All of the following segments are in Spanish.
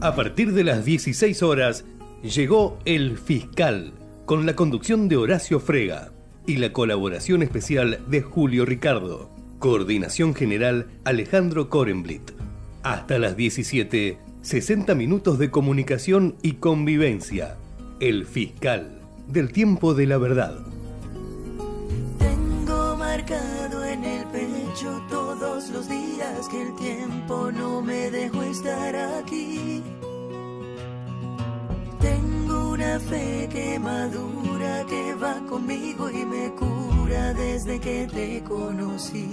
A partir de las 16 horas llegó El Fiscal, con la conducción de Horacio Frega y la colaboración especial de Julio Ricardo. Coordinación General Alejandro Korenblit. Hasta las 17, 60 minutos de comunicación y convivencia. El Fiscal, del tiempo de la verdad. Tengo marcado en el pecho todos los días que el tiempo no me dejó estar aquí. Una fe que madura, que va conmigo y me cura desde que te conocí.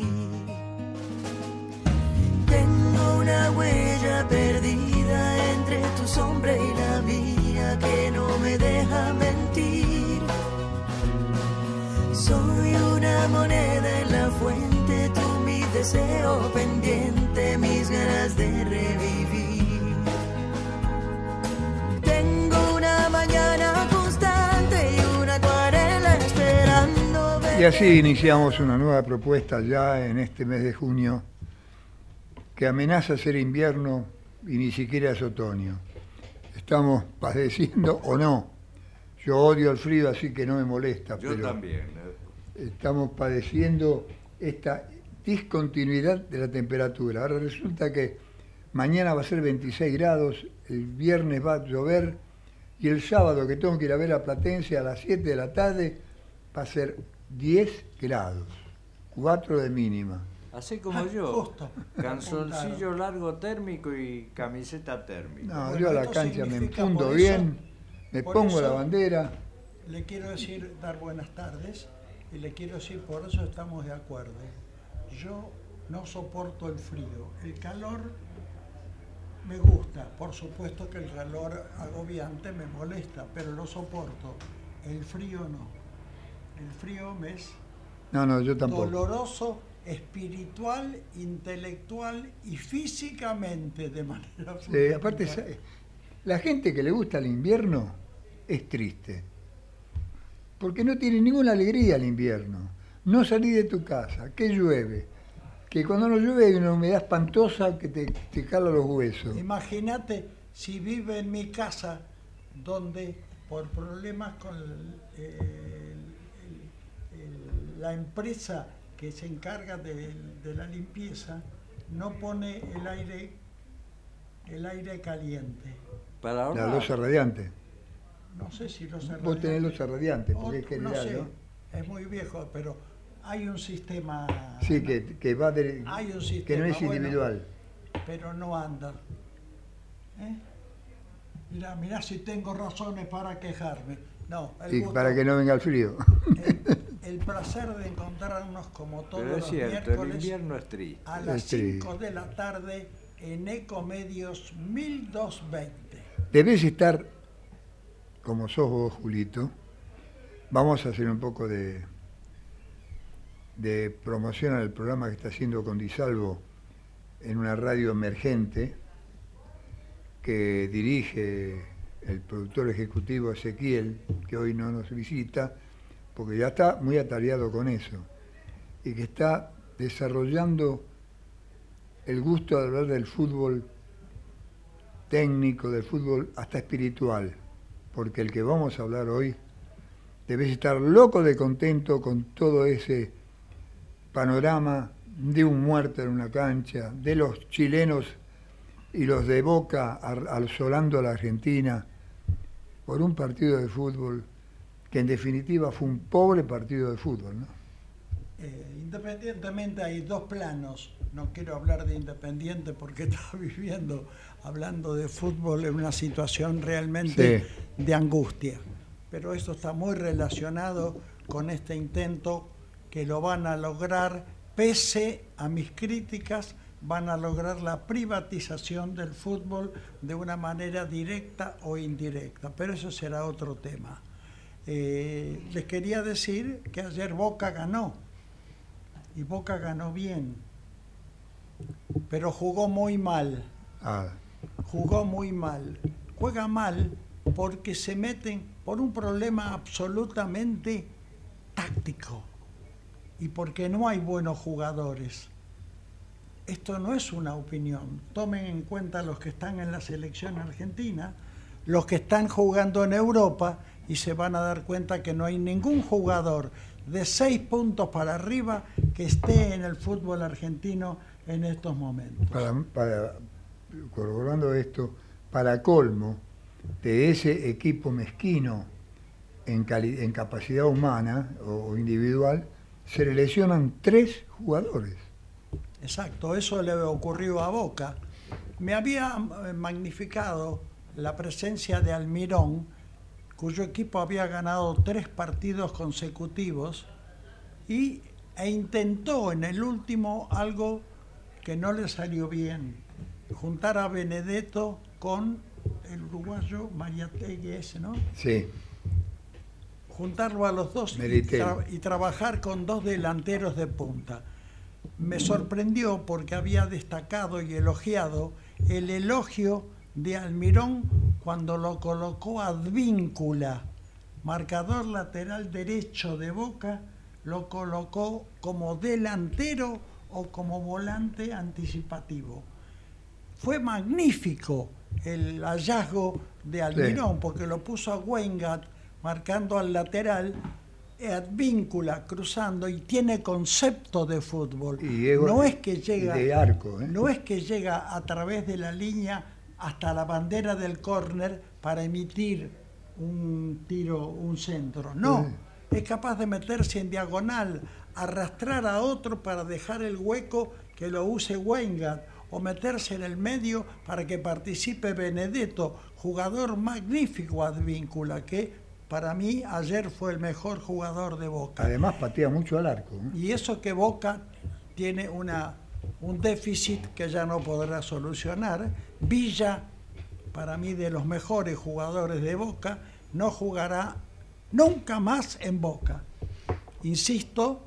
Tengo una huella perdida entre tu sombra y la mía que no me deja mentir. Soy una moneda en la fuente, tú mi deseo pendiente, mis ganas de revivir. Mañana constante y una acuarela esperando. Y así iniciamos una nueva propuesta ya en este mes de junio que amenaza ser invierno y ni siquiera es otoño. Estamos padeciendo o no. Yo odio el frío, así que no me molesta. Yo pero también. ¿eh? Estamos padeciendo esta discontinuidad de la temperatura. Ahora resulta que mañana va a ser 26 grados, el viernes va a llover y el sábado que tengo que ir a ver a Platense a las 7 de la tarde va a ser 10 grados, 4 de mínima. Así como yo. Canzoncillo largo térmico y camiseta térmica. No, Bueno, yo a la cancha me por bien, me pongo la bandera. Le quiero decir, dar buenas tardes, y le quiero decir, por eso estamos de acuerdo. Yo no soporto el frío. El calor me gusta, por supuesto que el calor agobiante me molesta, pero lo soporto. El frío no. El frío me es No, no, yo tampoco. doloroso, espiritual, intelectual y físicamente de manera Sí, aparte, la gente que le gusta el invierno es triste. Porque no tiene ninguna alegría el invierno. No salí de tu casa, que llueve. Que cuando no llueve hay una humedad espantosa que te, te cala los huesos. Imagínate si vive en mi casa donde por problemas con el- el- el- el- la empresa que se encarga de, de la limpieza no pone el aire el aire caliente. Para La ahorrar. losa radiante. No sé si los Vos tenés losa radiante, porque es Otro- no general, sé, ¿no? es muy viejo, pero hay un sistema Sí, que, que va de, Hay un que no sistema, es bueno. individual. pero no anda. ¿Eh? Mirá, mirá si tengo razones para quejarme. No, el, Y gusto- para que no venga el frío. el, el placer de encontrarnos como todos Pero es los cierto, el miércoles invierno es triste. a las Es triste. 5 de la tarde en Ecomedios 1220. Debes estar, como sos vos, Julito, vamos a hacer un poco de, de promoción al programa que está haciendo con Disalvo en una radio emergente que dirige el productor ejecutivo Ezequiel, que hoy no nos visita, porque ya está muy atareado con eso, y que está desarrollando el gusto de hablar del fútbol técnico, del fútbol hasta espiritual, porque el que vamos a hablar hoy debes estar loco de contento con todo ese panorama de un muerto en una cancha, de los chilenos y los de Boca asolando a la Argentina por un partido de fútbol que en definitiva fue un pobre partido de fútbol, ¿no? Eh, independientemente hay dos planos. No quiero hablar de Independiente porque está viviendo, hablando de fútbol, en una situación realmente Sí. de angustia. Pero esto está muy relacionado con este intento que lo van a lograr, pese a mis críticas, van a lograr la privatización del fútbol de una manera directa o indirecta. Pero eso será otro tema. Eh, les quería decir que ayer Boca ganó y Boca ganó bien, pero jugó muy mal, Ah, jugó muy mal. Juega mal porque se meten por un problema absolutamente táctico y porque no hay buenos jugadores. esto no es una opinión. Tomen en cuenta los que están en la selección argentina, los que están jugando en Europa y se van a dar cuenta que no hay ningún jugador de seis puntos para arriba que esté en el fútbol argentino en estos momentos. Para, corroborando esto, para colmo de ese equipo mezquino en, capacidad humana o individual, se le lesionan tres jugadores. Exacto, eso le ocurrió a Boca. Me había eh, magnificado la presencia de Almirón, cuyo equipo había ganado tres partidos consecutivos y, e intentó en el último algo que no le salió bien, juntar a Benedetto con el uruguayo Mariategui ese, ¿no? Sí, juntarlo a los dos y, Meritelli. tra- y trabajar con dos delanteros de punta. Me sorprendió porque había destacado y elogiado el elogio de Almirón cuando lo colocó a Advíncula, marcador lateral derecho de Boca, lo colocó como delantero o como volante anticipativo. Fue magnífico el hallazgo de Almirón porque lo puso a Weingart marcando al lateral, Advíncula cruzando y tiene concepto de fútbol. Y es- no es que llega de arco, ¿eh? no es que llega a través de la línea hasta la bandera del córner para emitir un tiro, un centro. No, es capaz de meterse en diagonal, arrastrar a otro para dejar el hueco que lo use Weingart o meterse en el medio para que participe Benedetto, jugador magnífico Advíncula, que para mí ayer fue el mejor jugador de Boca. además patea mucho al arco. ¿eh? Y eso que Boca tiene una, un déficit que ya no podrá solucionar. Villa, para mí de los mejores jugadores de Boca, no jugará nunca más en Boca. Insisto,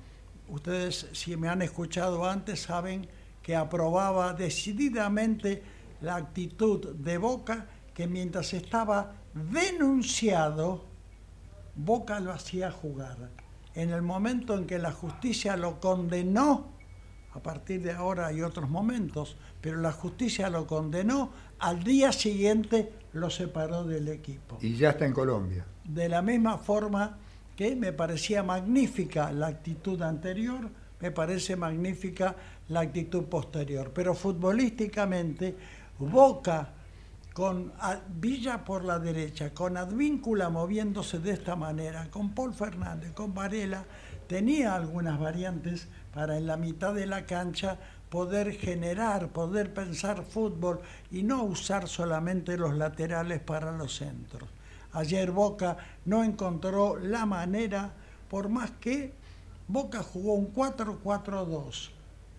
ustedes si me han escuchado antes saben que aprobaba decididamente la actitud de Boca que mientras estaba denunciado, Boca lo hacía jugar. En el momento en que la justicia lo condenó, a partir de ahora hay otros momentos, pero la justicia lo condenó, al día siguiente lo separó del equipo. Y ya está en Colombia. De la misma forma que me parecía magnífica la actitud anterior, me parece magnífica la actitud posterior. Pero futbolísticamente, Boca con Villa por la derecha, con Advíncula moviéndose de esta manera, con Paul Fernández, con Varela, tenía algunas variantes para en la mitad de la cancha poder generar, poder pensar fútbol y no usar solamente los laterales para los centros. Ayer Boca no encontró la manera, por más que Boca jugó un 4-4-2.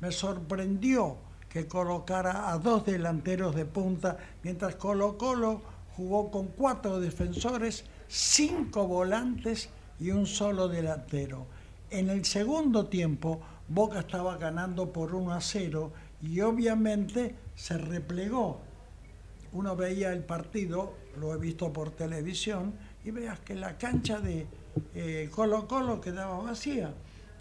Me sorprendió que colocara a dos delanteros de punta, mientras Colo Colo jugó con cuatro defensores, cinco volantes y un solo delantero. En el segundo tiempo, Boca estaba ganando por 1 a 0 y obviamente se replegó uno veía el partido, lo he visto por televisión, y veas que la cancha de eh, Colo Colo quedaba vacía.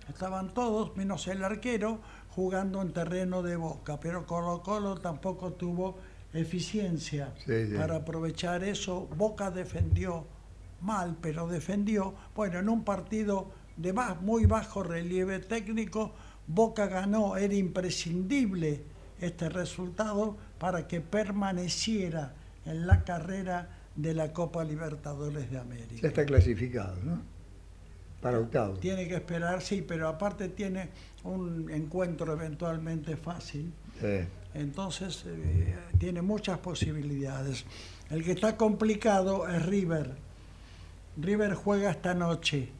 Estaban todos, menos el arquero, jugando en terreno de boca, pero Colo Colo tampoco tuvo eficiencia Sí, sí. para aprovechar eso. Boca defendió mal, pero defendió. Bueno, en un partido de ba- muy bajo relieve técnico, Boca ganó, era imprescindible este resultado para que permaneciera en la carrera de la Copa Libertadores de Ya América. está clasificado, ¿no? Para octavos. Tiene que esperar, sí, pero aparte tiene un encuentro eventualmente fácil. Sí. Entonces eh, tiene muchas posibilidades. El que está complicado es River. River juega esta noche.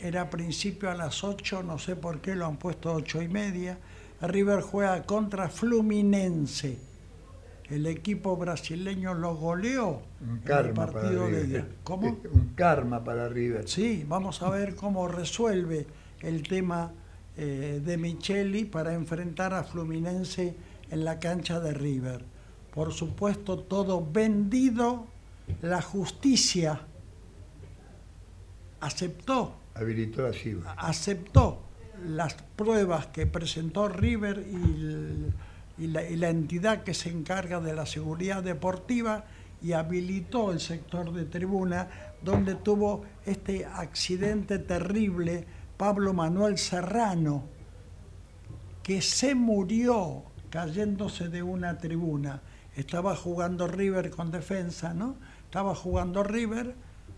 Era a principio a las 8, no sé por qué lo han puesto 8 y media. River juega contra Fluminense. El equipo brasileño lo goleó Un en el karma para partido de River. ¿Cómo? Un karma para River. Sí, vamos a ver cómo resuelve el tema eh, de Micheli para enfrentar a Fluminense en la cancha de River. Por supuesto, todo vendido, la justicia aceptó, Habilitó la aceptó las pruebas que presentó River y, la, y, la, entidad que se encarga de la seguridad deportiva y habilitó el sector de tribuna donde tuvo este accidente terrible Pablo Manuel Serrano, que se murió cayéndose de una tribuna. Estaba jugando River con defensa, ¿no? Estaba jugando River,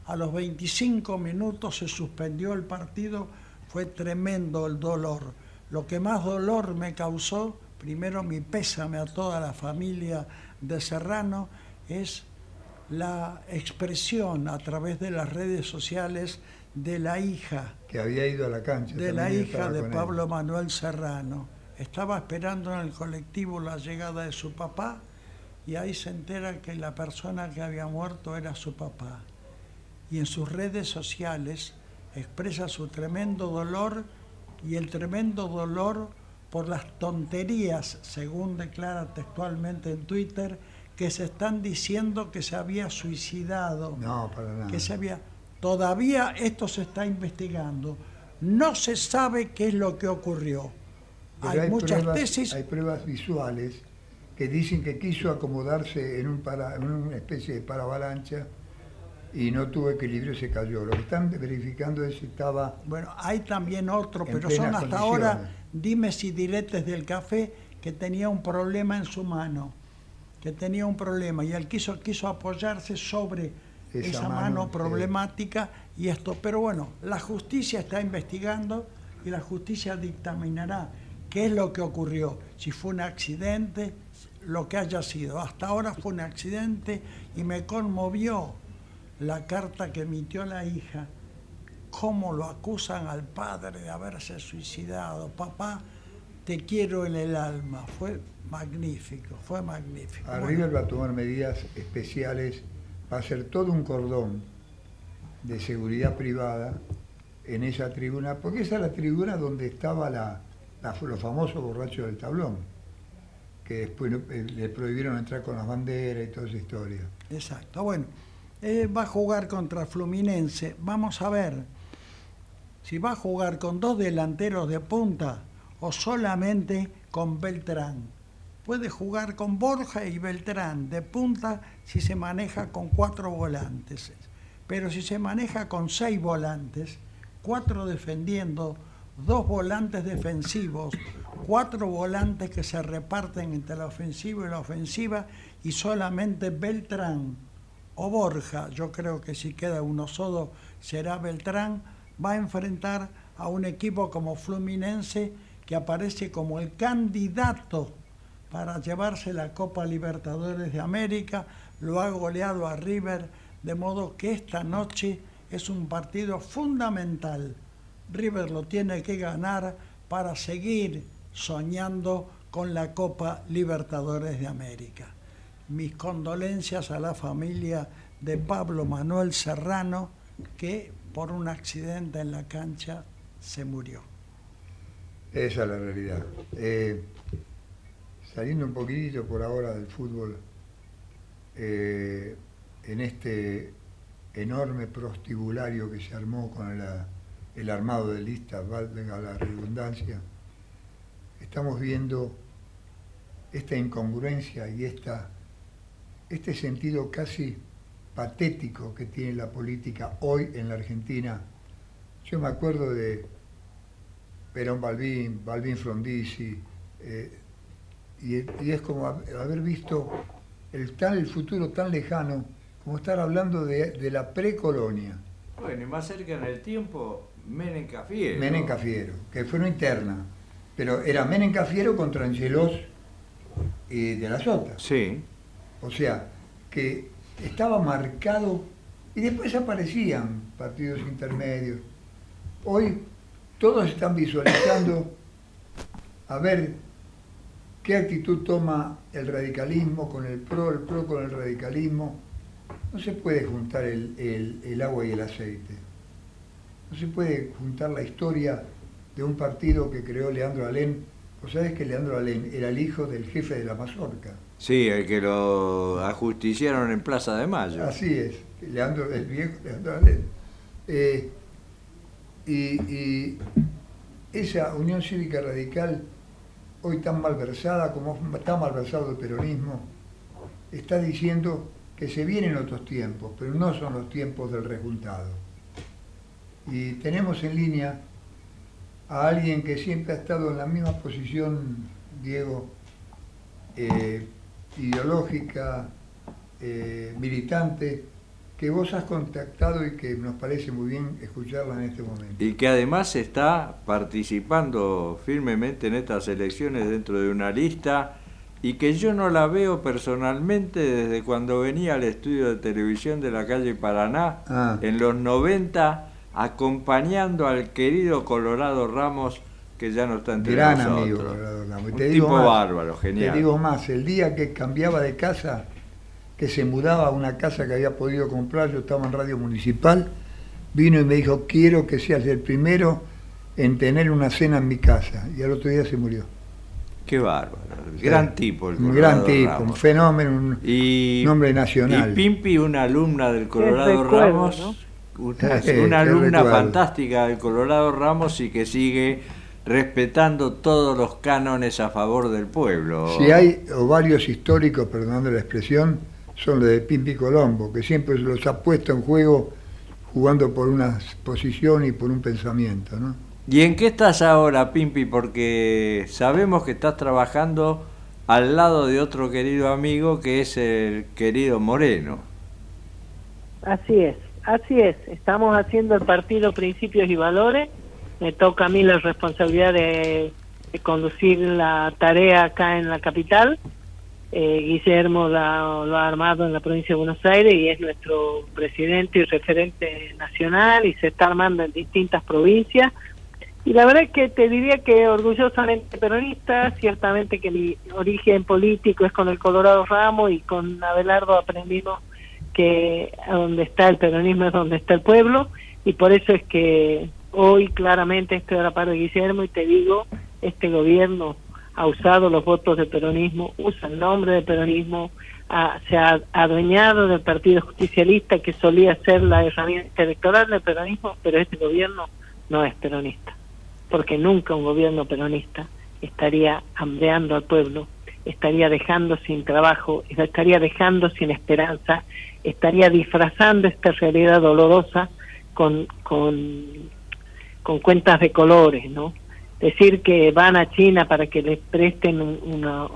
a los 25 minutos se suspendió el partido, fue tremendo el dolor. Lo que más dolor me causó, primero mi pésame a toda la familia de Serrano, es la expresión a través de las redes sociales de la hija. Que había ido a la cancha. De la hija de Pablo Manuel Serrano. Estaba esperando en el colectivo la llegada de su papá y ahí se entera que la persona que había muerto era su papá. Y en sus redes sociales expresa su tremendo dolor y el tremendo dolor por las tonterías, según declara textualmente en Twitter, que se están diciendo que se había suicidado. No, para nada. Que se había. Todavía esto se está investigando. No se sabe qué es lo que ocurrió. hay, muchas tesis. Hay pruebas visuales que dicen que quiso acomodarse en, un para, en una especie de paravalancha y no tuvo equilibrio y se cayó. Lo que están verificando es si estaba. Bueno, hay también otro, pero son hasta ahora dime si diretes del café que tenía un problema en su mano que tenía un problema y él quiso, quiso apoyarse sobre esa, mano, problemática y esto. Pero bueno, la justicia está investigando y la justicia dictaminará qué es lo que ocurrió, si fue un accidente, lo que haya sido. Hasta ahora fue un accidente y me conmovió la carta que emitió la hija, cómo lo acusan al padre de haberse suicidado. Papá, te quiero en el alma. Fue magnífico, fue magnífico. Arriba va a tomar medidas especiales, va a hacer todo un cordón de seguridad privada en esa tribuna, porque esa es la tribuna donde estaba la, los famosos borrachos del tablón, que después eh, le prohibieron entrar con las banderas y toda esa historia. Exacto, bueno, eh, va a jugar contra Fluminense, vamos a ver si va a jugar con dos delanteros de punta o solamente con Beltrán puede jugar con Borja y Beltrán de punta si se maneja con cuatro volantes. Pero si se maneja con seis volantes, cuatro defendiendo, dos volantes defensivos, cuatro volantes que se reparten entre la ofensiva y la ofensiva y solamente Beltrán o Borja, yo creo que si queda uno solo será Beltrán, va a enfrentar a un equipo como Fluminense que aparece como el candidato para llevarse la Copa Libertadores de América, lo ha goleado a River, de modo que esta noche es un partido fundamental. River lo tiene que ganar para seguir soñando con la Copa Libertadores de América. Mis condolencias a la familia de Pablo Manuel Serrano, que por un accidente en la cancha se murió. Esa es la realidad. Eh, saliendo un poquitito por ahora del fútbol, eh, en este enorme prostibulario que se armó con el armado de listas, valga la redundancia, estamos viendo esta incongruencia y esta, este sentido casi patético que tiene la política hoy en la Argentina. Yo me acuerdo de Perón Balbín, Balbín Frondizi, eh, y, es como haber visto el, el futuro tan lejano, como estar hablando de, la precolonia. Bueno, y más cerca en el tiempo, Menem Cafiero. Menem Cafiero, que fue una interna, pero era Menem Cafiero contra Angelos y de la Sota. Sí. O sea, que estaba marcado y después aparecían partidos intermedios. Hoy todos están visualizando a ver qué actitud toma el radicalismo con el PRO, el PRO con el radicalismo. No se puede juntar el, agua y el aceite. No se puede juntar la historia de un partido que creó Leandro Alén. Vos sabés que Leandro Alén era el hijo del jefe de la mazorca. Sí, el que lo ajusticiaron en Plaza de Mayo. Así es, Leandro, el viejo Leandro. Eh, y, esa Unión Cívica Radical, hoy tan malversada como está malversado el peronismo, está diciendo que se vienen otros tiempos, pero no son los tiempos del resultado. Y tenemos en línea a alguien que siempre ha estado en la misma posición, Diego, eh, ideológica, eh, militante, que vos has contactado y que nos parece muy bien escucharla en este momento. Y que además está participando firmemente en estas elecciones dentro de una lista y que yo no la veo personalmente desde cuando venía al estudio de televisión de la calle Paraná ah. en los 90 acompañando al querido Colorado Ramos que ya no está entre Gran amigo Colorado Ramos. Un tipo bárbaro, genial. Te digo más, el día que cambiaba de casa que se mudaba a una casa que había podido comprar, yo estaba en Radio Municipal, vino y me dijo, quiero que seas el primero en tener una cena en mi casa. Y al otro día se murió. Qué bárbaro. Gran tipo el Un gran tipo, un fenómeno, un y, nombre nacional. Y Pimpi, una alumna del Colorado Ramos, una, alumna fantástica del Colorado Ramos y que sigue respetando todos los cánones a favor del pueblo. Si hay varios históricos, perdonando la expresión, son los de Pimpi Colombo, que siempre los ha puesto en juego jugando por una posición y por un pensamiento. ¿no? ¿Y en qué estás ahora, Pimpi? Porque sabemos que estás trabajando al lado de otro querido amigo que es el querido Moreno. Así es, así es. Estamos haciendo el partido Principios y Valores. Me toca a mí la responsabilidad de conducir la tarea acá en la capital eh, Guillermo lo ha armado en la provincia de Buenos Aires y es nuestro presidente y referente nacional y se está armando en distintas provincias. Y la verdad es que te diría que orgullosamente peronista, ciertamente que mi origen político es con el Colorado Ramos y con Abelardo aprendimos que donde está el peronismo es donde está el pueblo y por eso es que hoy claramente estoy a la par de Guillermo y te digo, este gobierno ha usado los votos del peronismo, usa el nombre del peronismo, se ha adueñado del Partido Justicialista que solía ser la herramienta electoral del peronismo, pero este gobierno no es peronista, porque nunca un gobierno peronista estaría hambreando al pueblo, estaría dejando sin trabajo, estaría dejando sin esperanza, estaría disfrazando esta realidad dolorosa con, con, con cuentas de colores, ¿no? decir que van a China para que les presten unos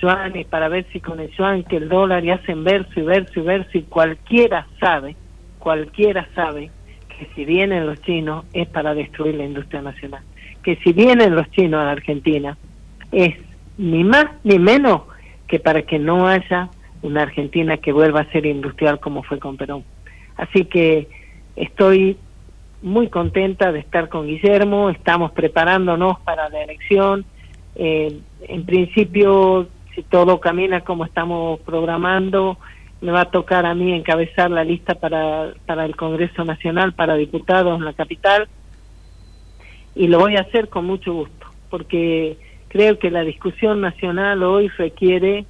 yuanes para ver si con el yuan que el dólar y hacen verso y verso y verso y cualquiera sabe, cualquiera sabe que si vienen los chinos es para destruir la industria nacional, que si vienen los chinos a la Argentina es ni más ni menos que para que no haya una Argentina que vuelva a ser industrial como fue con Perón. Así que estoy muy contenta de estar con Guillermo, estamos preparándonos para la elección. Eh, en principio, si todo camina como estamos programando, me va a tocar a mí encabezar la lista para, para el Congreso Nacional, para diputados en la capital, y lo voy a hacer con mucho gusto, porque creo que la discusión nacional hoy requiere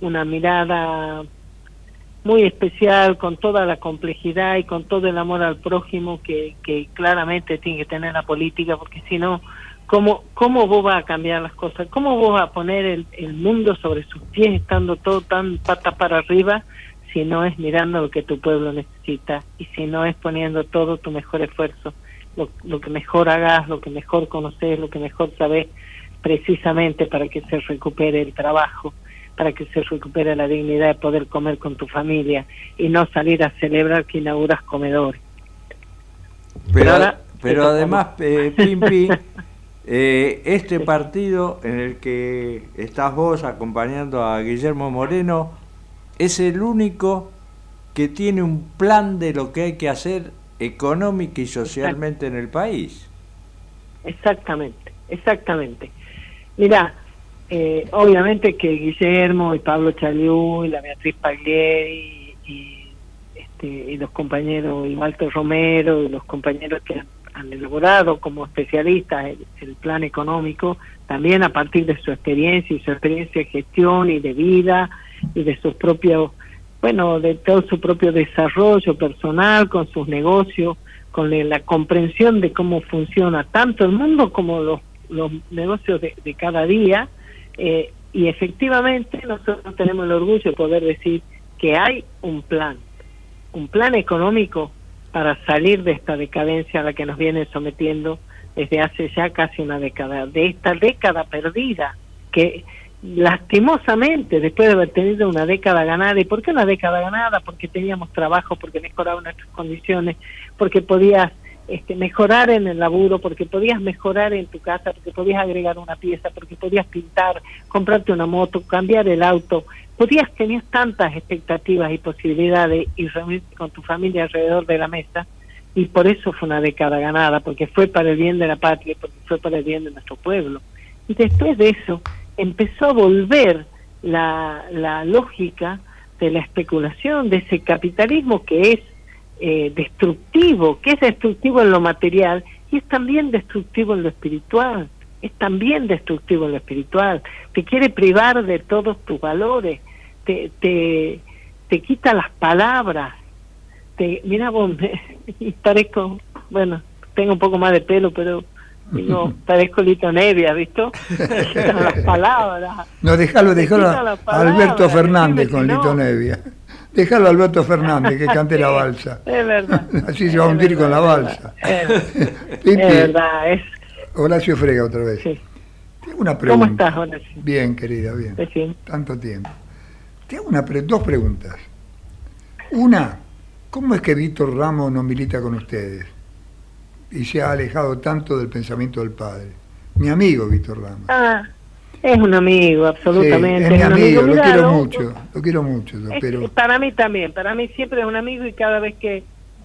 una mirada muy especial, con toda la complejidad y con todo el amor al prójimo que, que claramente tiene que tener la política, porque si no, ¿cómo, ¿cómo vos vas a cambiar las cosas? ¿Cómo vos vas a poner el, el mundo sobre sus pies estando todo tan pata para arriba si no es mirando lo que tu pueblo necesita y si no es poniendo todo tu mejor esfuerzo, lo, lo que mejor hagas, lo que mejor conoces, lo que mejor sabes precisamente para que se recupere el trabajo? Para que se recupere la dignidad de poder comer con tu familia y no salir a celebrar que inauguras comedores. Pero, pero además, eh, Pimpi, eh, este partido en el que estás vos acompañando a Guillermo Moreno es el único que tiene un plan de lo que hay que hacer económica y socialmente en el país. Exactamente, exactamente. Mira, eh, obviamente que Guillermo y Pablo Chaliú y la Beatriz Paglieri y, este, y los compañeros, y Walter Romero y los compañeros que han, elaborado como especialistas el, plan económico, también a partir de su experiencia y su experiencia de gestión y de vida y de sus propios, bueno, de todo su propio desarrollo personal con sus negocios, con la comprensión de cómo funciona tanto el mundo como los, negocios de cada día. Eh, y efectivamente nosotros tenemos el orgullo de poder decir que hay un plan, un plan económico para salir de esta decadencia a la que nos viene sometiendo desde hace ya casi una década, de esta década perdida, que lastimosamente, después de haber tenido una década ganada, ¿y por qué una década ganada? Porque teníamos trabajo, porque mejoraban nuestras condiciones, porque podías este, mejorar en el laburo, porque podías mejorar en tu casa, porque podías agregar una pieza, porque podías pintar, comprarte una moto, cambiar el auto, podías tener tantas expectativas y posibilidades y reunirte con tu familia alrededor de la mesa, y por eso fue una década ganada, porque fue para el bien de la patria, porque fue para el bien de nuestro pueblo. Y después de eso empezó a volver la, la lógica de la especulación, de ese capitalismo que es eh, destructivo, que es destructivo en lo material y es también destructivo en lo espiritual, es también destructivo en lo espiritual, te quiere privar de todos tus valores, te, te, te quita las palabras, te, mira vos, me, parezco, bueno, tengo un poco más de pelo, pero digo, parezco Lito Nevia, ¿visto? las palabras. No, déjalo, déjalo a Alberto Fernández con Lito Nevia. Déjalo a Alberto Fernández que cante la balsa. Es verdad. Así se va a hundir con la balsa. Es, verdad. Es... Horacio Frega otra vez. Sí. Tengo una pregunta. ¿Cómo estás, Horacio? Bien, querida, bien. Sí. Tanto tiempo. Tengo una dos preguntas. Una, ¿cómo es que Víctor Ramos no milita con ustedes? Y se ha alejado tanto del pensamiento del padre. Mi amigo Víctor Ramos. Ah, es un amigo, absolutamente. Sí, es mi amigo, lo quiero mucho, lo quiero mucho. Pero... Para mí también, para mí siempre es un amigo y cada vez que...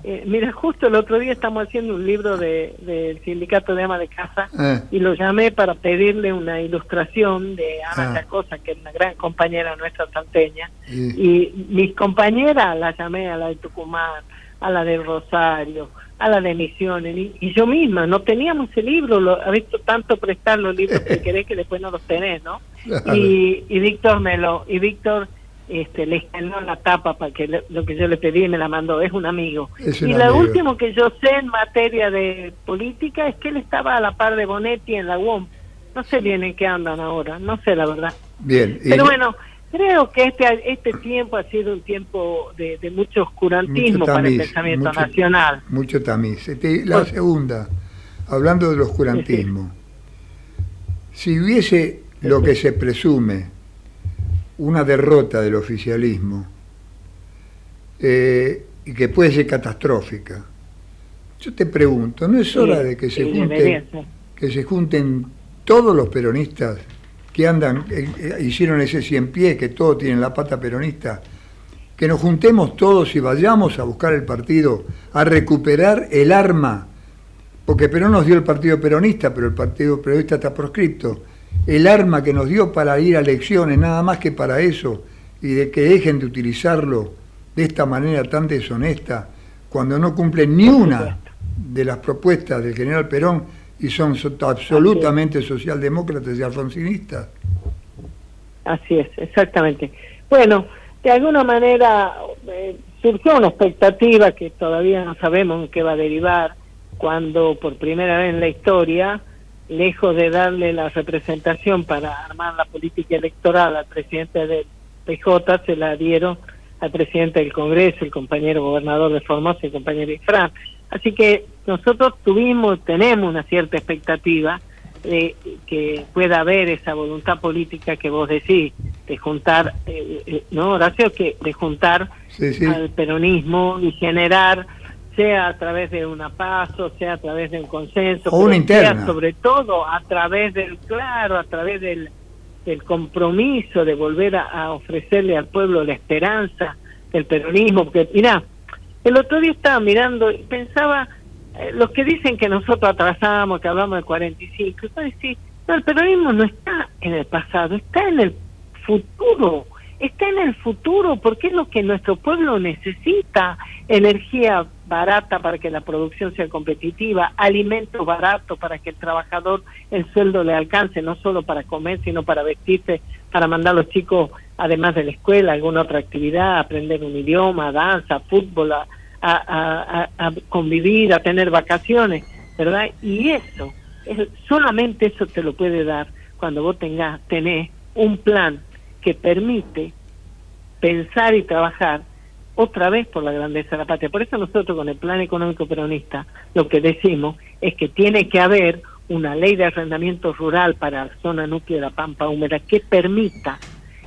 Eh, mira, justo el otro día estamos haciendo un libro del de, sindicato de ama de casa Ah. y lo llamé para pedirle una ilustración de Ana Ah. Chacosa, que es una gran compañera nuestra salteña. Y- Y mis compañeras las llamé a la de Tucumán, a la de Rosario, a la de Misiones, y, y yo misma, no teníamos el libro, lo, ha visto tanto prestar los libros que querés que después no los tenés, ¿no? Claro. Y, y Víctor me lo, y Víctor este, le escaneó la tapa para que le- lo que yo le pedí me la mandó, es un amigo. Es un y lo último que yo sé en materia de política es que él estaba a la par de Bonetti en la UOM. No sé bien en qué andan ahora, no sé la verdad. Bien. y- Pero bueno, creo que este este tiempo ha sido un tiempo de, de mucho oscurantismo mucho para el pensamiento mucho- nacional. Mucho tamiz. Este, la Pues- segunda, hablando del oscurantismo, si hubiese lo que se presume una derrota del oficialismo, eh, y que puede ser catastrófica, yo te pregunto, ¿no es hora Sí, de que se junten, que se junten todos los peronistas que andan, eh, eh, hicieron ese cien pies, que todos tienen la pata peronista, que nos juntemos todos y vayamos a buscar el partido, a recuperar el arma, porque Perón nos dio el partido peronista, pero el partido peronista está proscripto, el arma que nos dio para ir a elecciones, nada más que para eso, y de que dejen de utilizarlo de esta manera tan deshonesta, cuando no cumplen ni una de las propuestas del general Perón y son so- absolutamente socialdemócratas y alfonsinistas. Así es, exactamente. Bueno, de alguna manera eh, surgió una expectativa que todavía no sabemos en qué va a derivar cuando por primera vez en la historia, lejos de darle la representación para armar la política electoral al presidente del PJ, se la dieron al presidente del Congreso, el compañero gobernador de Formosa, el compañero Ifrán. Así que nosotros tuvimos, tenemos una cierta expectativa de que pueda haber esa voluntad política que vos decís, de juntar, eh, eh, ¿no, Horacio? Que de juntar Sí, sí. al peronismo y generar, sea a través de una paso, sea a través de un consenso, O una pero sea interna. sobre todo a través del, claro, a través del, del compromiso de volver a, a ofrecerle al pueblo la esperanza del peronismo, porque mira, el otro día estaba mirando y pensaba, eh, los que dicen que nosotros atrasamos, que hablamos del 45, yo decía, no, el peronismo no está en el pasado, está en el futuro, está en el futuro porque es lo que nuestro pueblo necesita, energía barata para que la producción sea competitiva, alimentos baratos para que el trabajador el sueldo le alcance, no solo para comer, sino para vestirse, para mandar a los chicos, además de la escuela, alguna otra actividad, aprender un idioma, danza, fútbol, a, a, convivir, a tener vacaciones, ¿verdad? Y eso, solamente eso te lo puede dar cuando vos tengas, tenés un plan que permite pensar y trabajar otra vez por la grandeza de la patria. Por eso nosotros con el Plan Económico Peronista lo que decimos es que tiene que haber una ley de arrendamiento rural para la zona núcleo de la Pampa Húmeda que permita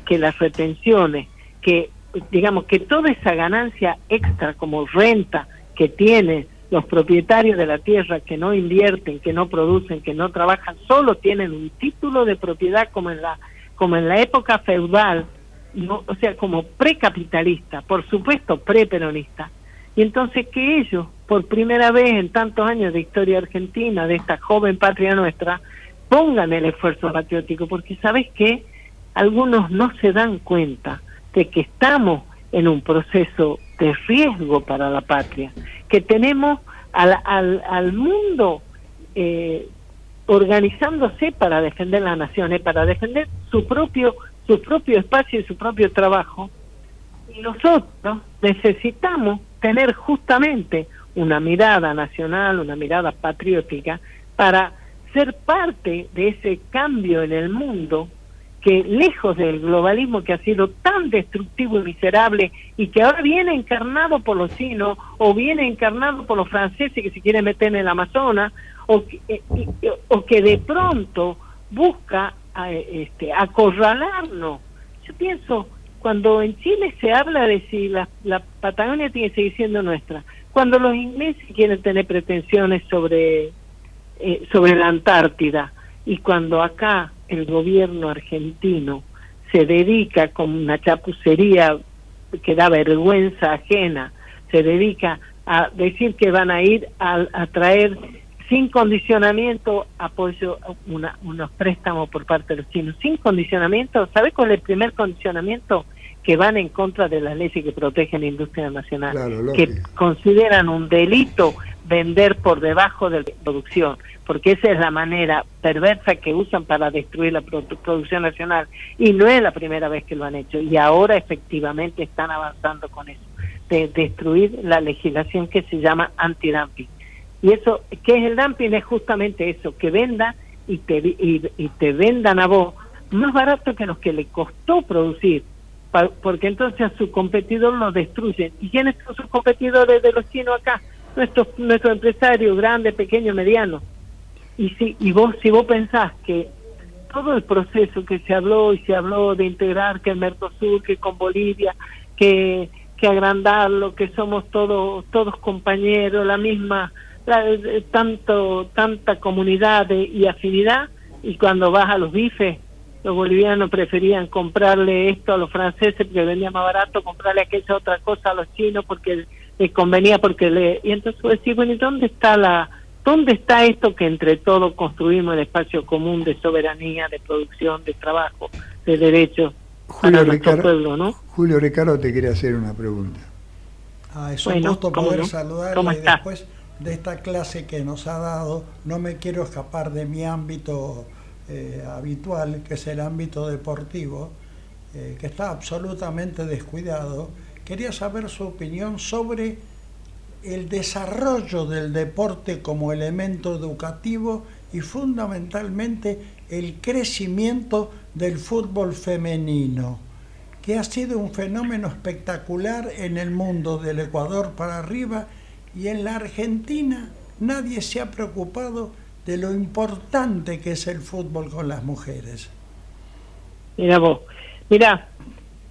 que las retenciones, que digamos que toda esa ganancia extra como renta que tienen los propietarios de la tierra que no invierten, que no producen, que no trabajan, solo tienen un título de propiedad como en la como en la época feudal, no, o sea, como precapitalista, por supuesto preperonista. Y entonces que ellos, por primera vez en tantos años de historia argentina, de esta joven patria nuestra, pongan el esfuerzo patriótico, porque sabes que algunos no se dan cuenta de que estamos en un proceso de riesgo para la patria, que tenemos al, al, al mundo eh, organizándose para defender las naciones, para defender su propio, su propio espacio y su propio trabajo. Y nosotros necesitamos tener justamente una mirada nacional, una mirada patriótica, para ser parte de ese cambio en el mundo que lejos del globalismo que ha sido tan destructivo y miserable y que ahora viene encarnado por los chinos o viene encarnado por los franceses que se quieren meter en el Amazonas o que, eh, que de pronto busca este, acorralarnos. Yo pienso, cuando en Chile se habla de si la, la Patagonia tiene que seguir siendo nuestra, cuando los ingleses quieren tener pretensiones sobre, eh, sobre la Antártida y cuando acá el gobierno argentino se dedica con una chapucería que da vergüenza ajena, se dedica a decir que van a ir a, a traer sin condicionamiento apoyo una, unos préstamos por parte de los chinos, sin condicionamiento, ¿sabe cuál es el primer condicionamiento? Que van en contra de las leyes que protegen la industria nacional, que consideran un delito vender por debajo de la producción, porque esa es la manera perversa que usan para destruir la producción nacional y no es la primera vez que lo han hecho y ahora efectivamente están avanzando con eso, de destruir la legislación que se llama antidumping y eso, ¿qué es el dumping? Es justamente eso, que venda y te, y, te vendan a vos más barato que los que le costó producir, porque entonces a su competidor lo destruyen. ¿Y quiénes son sus competidores de los chinos acá? Nuestros nuestro empresarios, grandes, pequeños, medianos. Y si y vos si vos pensás que todo el proceso que se habló y se habló de integrar que el Mercosur, que con Bolivia, que que agrandarlo, que somos todos todos compañeros, la misma tanto tanta comunidad y afinidad y cuando vas a los bifes los bolivianos preferían comprarle esto a los franceses porque vendía más barato comprarle aquella otra cosa a los chinos porque les convenía porque le y entonces bueno y dónde está la dónde está esto que entre todos construimos el espacio común de soberanía de producción de trabajo de derechos Julio Ricardo, pueblo, ¿no? Julio Ricardo te quiere hacer una pregunta. Ah, es un gusto poder saludarle y después de esta clase que nos ha dado, no me quiero escapar de mi ámbito eh, habitual, que es el ámbito deportivo, eh, que está absolutamente descuidado. Quería saber su opinión sobre el desarrollo del deporte como elemento educativo y fundamentalmente el crecimiento del fútbol femenino, que ha sido un fenómeno espectacular en el mundo del Ecuador para arriba y en la Argentina nadie se ha preocupado de lo importante que es el fútbol con las mujeres. Mira vos, mira,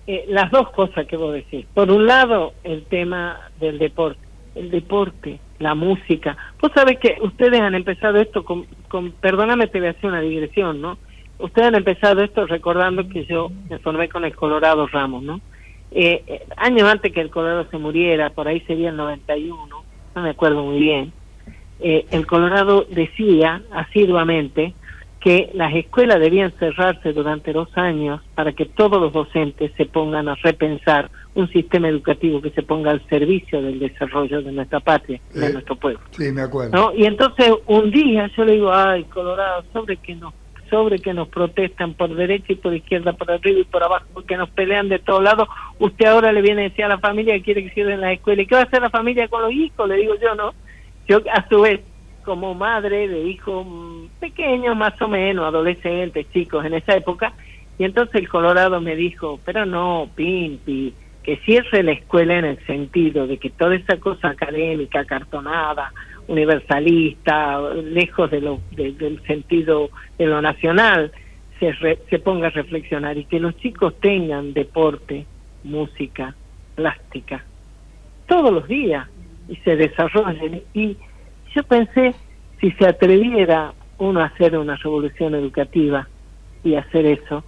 eh, las dos cosas que vos decís. Por un lado, el tema del deporte. El deporte, la música. Vos sabés que ustedes han empezado esto con, con perdóname, te voy a hacer una digresión, ¿no? Ustedes han empezado esto recordando que yo me formé con el Colorado Ramos, ¿no? Eh, eh, años antes que el Colorado se muriera, por ahí sería el 91, no me acuerdo muy bien, eh, el Colorado decía asiduamente que las escuelas debían cerrarse durante dos años para que todos los docentes se pongan a repensar un sistema educativo que se ponga al servicio del desarrollo de nuestra patria, de eh, nuestro pueblo. Sí, me acuerdo. Y entonces un día yo le digo, ay, Colorado, sobre que nos sobre que nos protestan por derecha y por izquierda, por arriba y por abajo, que nos pelean de todos lados, usted ahora le viene a decir a la familia que quiere que sirva en la escuela. ¿Y qué va a hacer la familia con los hijos? Le digo yo, ¿no? Yo a su vez, como madre de hijos pequeños, más o menos, adolescentes, chicos en esa época, y entonces el Colorado me dijo, pero no, Pimpi, que cierre la escuela en el sentido de que toda esa cosa académica, cartonada, universalista, lejos de lo, del sentido de lo nacional, se, se ponga a reflexionar y que los chicos tengan deporte, música, plástica, todos los días y se desarrollen. Y yo pensé, si se atreviera uno a hacer una revolución educativa y hacer eso,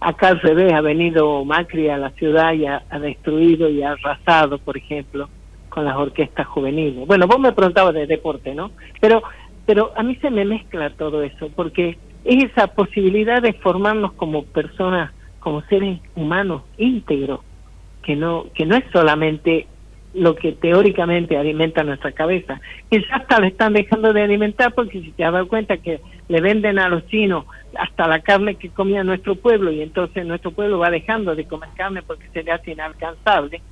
acá al revés ha venido Macri a la ciudad y ha destruido y ha arrasado, por ejemplo, con las orquestas juveniles. Bueno, vos me preguntabas de deporte, ¿no? Pero, pero a mí se me mezcla todo eso, porque es esa posibilidad de formarnos como personas, como seres humanos íntegros, que no, que no es solamente lo que teóricamente alimenta nuestra cabeza, ya hasta le están dejando de alimentar porque si te has dado cuenta que le venden a los chinos hasta la carne que comía nuestro pueblo y entonces nuestro pueblo va dejando de comer carne porque se le hace inalcanzable,